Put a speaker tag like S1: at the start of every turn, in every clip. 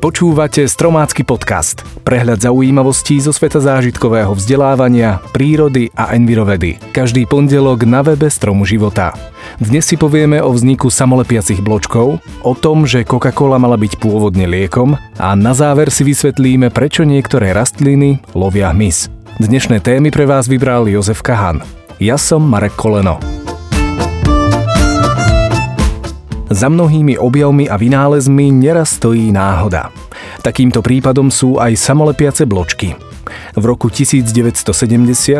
S1: Počúvate Stromácky podcast. Prehľad zaujímavostí zo sveta zážitkového vzdelávania, prírody a envirovedy. Každý pondelok na webe Stromu života. Dnes si povieme o vzniku samolepiacich bločkov, o tom, že Coca-Cola mala byť pôvodne liekom a na záver si vysvetlíme, prečo niektoré rastliny lovia hmyz. Dnešné témy pre vás vybral Jozef Kahan. Ja som Marek Koleno. Za mnohými objavmi a vynálezmi neraz stojí náhoda. Takýmto prípadom sú aj samolepiace bločky. V roku 1970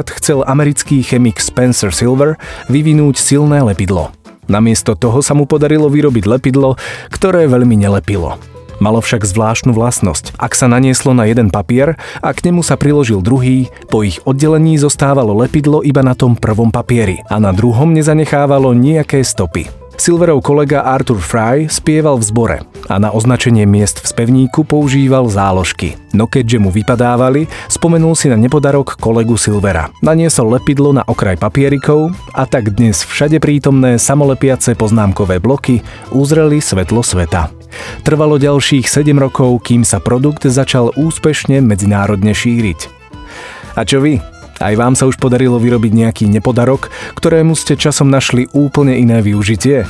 S1: chcel americký chemik Spencer Silver vyvinúť silné lepidlo. Namiesto toho sa mu podarilo vyrobiť lepidlo, ktoré veľmi nelepilo. Malo však zvláštnu vlastnosť. Ak sa nanieslo na jeden papier a k nemu sa priložil druhý, po ich oddelení zostávalo lepidlo iba na tom prvom papieri a na druhom nezanechávalo nejaké stopy. Silverov kolega Arthur Fry spieval v zbore a na označenie miest v spevníku používal záložky. No keďže mu vypadávali, spomenul si na nepodarok kolegu Silvera. Naniesol lepidlo na okraj papierikov a tak dnes všade prítomné samolepiace poznámkové bloky uzreli svetlo sveta. Trvalo ďalších 7 rokov, kým sa produkt začal úspešne medzinárodne šíriť. A čo vy? Aj vám sa už podarilo vyrobiť nejaký nepodarok, ktorému ste časom našli úplne iné využitie?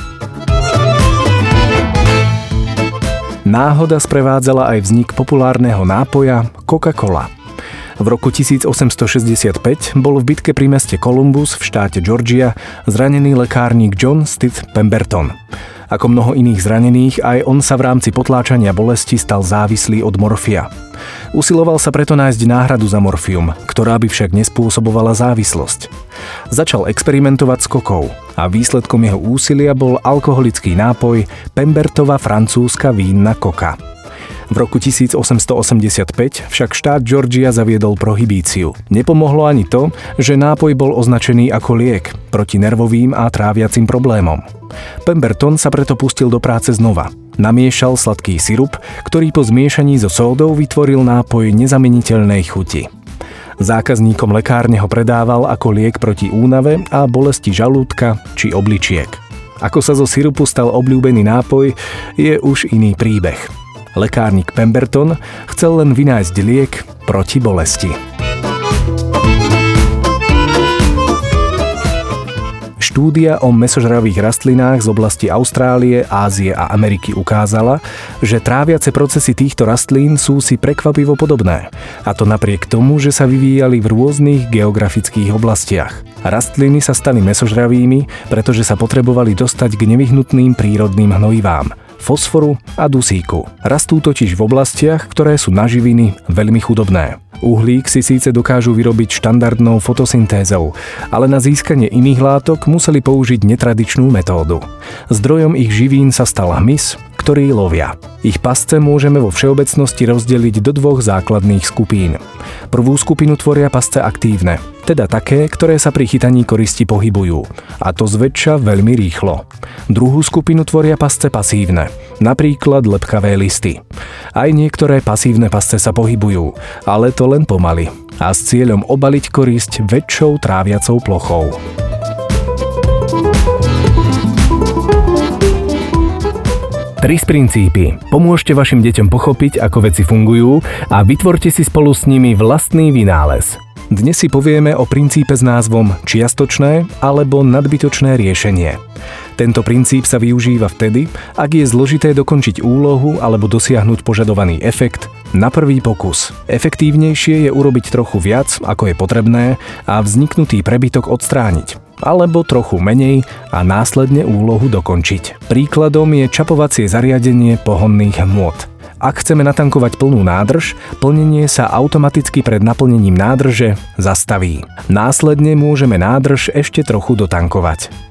S1: Náhoda sprevádzala aj vznik populárneho nápoja Coca-Cola. V roku 1865 bol v bitke pri meste Columbus v štáte Georgia zranený lekárnik John Stith Pemberton. Ako mnoho iných zranených, aj on sa v rámci potláčania bolesti stal závislý od morfia. Usiloval sa preto nájsť náhradu za morfium, ktorá by však nespôsobovala závislosť. Začal experimentovať s kokou a výsledkom jeho úsilia bol alkoholický nápoj Pembertova francúzska vínna koka. V roku 1885 však štát Georgia zaviedol prohibíciu. Nepomohlo ani to, že nápoj bol označený ako liek proti nervovým a tráviacim problémom. Pemberton sa preto pustil do práce znova. Namiešal sladký sirup, ktorý po zmiešaní so sódou vytvoril nápoj nezameniteľnej chuti. Zákazníkom lekárne ho predával ako liek proti únave a bolesti žalúdka či obličiek. Ako sa zo sirupu stal obľúbený nápoj, je už iný príbeh. Lekárnik Pemberton chcel len vynájsť liek proti bolesti. Štúdia o mesožravých rastlinách z oblasti Austrálie, Ázie a Ameriky ukázala, že tráviace procesy týchto rastlín sú si prekvapivo podobné. A to napriek tomu, že sa vyvíjali v rôznych geografických oblastiach. Rastliny sa stali mesožravými, pretože sa potrebovali dostať k nevyhnutným prírodným hnojivám fosforu a dusíku. Rastú totiž v oblastiach, ktoré sú na živiny veľmi chudobné. Uhlík si síce dokážu vyrobiť štandardnou fotosyntézou, ale na získanie iných látok museli použiť netradičnú metódu. Zdrojom ich živín sa stal hmyz, ktorý lovia. Ich pasce môžeme vo všeobecnosti rozdeliť do dvoch základných skupín. Prvú skupinu tvoria pasce aktívne, teda také, ktoré sa pri chytaní koristi pohybujú, a to zväčša veľmi rýchlo. Druhú skupinu tvoria pasce pasívne, napríklad lepkavé listy. Aj niektoré pasívne pasce sa pohybujú, ale to len pomaly a s cieľom obaliť korisť väčšou tráviacou plochou. Tris princípy. Pomôžte vašim deťom pochopiť, ako veci fungujú a vytvorte si spolu s nimi vlastný vynález. Dnes si povieme o princípe s názvom čiastočné alebo nadbytočné riešenie. Tento princíp sa využíva vtedy, ak je zložité dokončiť úlohu alebo dosiahnuť požadovaný efekt na prvý pokus. Efektívnejšie je urobiť trochu viac, ako je potrebné a vzniknutý prebytok odstrániť alebo trochu menej a následne úlohu dokončiť. Príkladom je čapovacie zariadenie pohonných hmôt. Ak chceme natankovať plnú nádrž, plnenie sa automaticky pred naplnením nádrže zastaví. Následne môžeme nádrž ešte trochu dotankovať.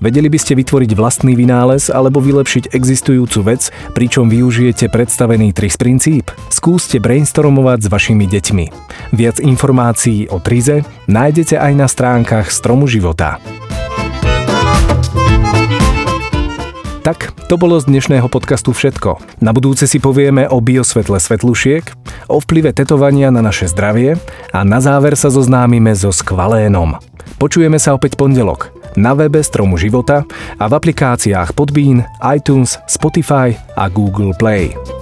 S1: Vedeli by ste vytvoriť vlastný vynález alebo vylepšiť existujúcu vec, pričom využijete predstavený TRIS princíp? Skúste brainstormovať s vašimi deťmi. Viac informácií o TRIZE nájdete aj na stránkach Stromu života. Tak, to bolo z dnešného podcastu všetko. Na budúce si povieme o biosvetle svetlušiek, o vplyve tetovania na naše zdravie a na záver sa zoznámime so skvalénom. Počujeme sa opäť pondelok na webe Stromu života a v aplikáciách Podbean, iTunes, Spotify a Google Play.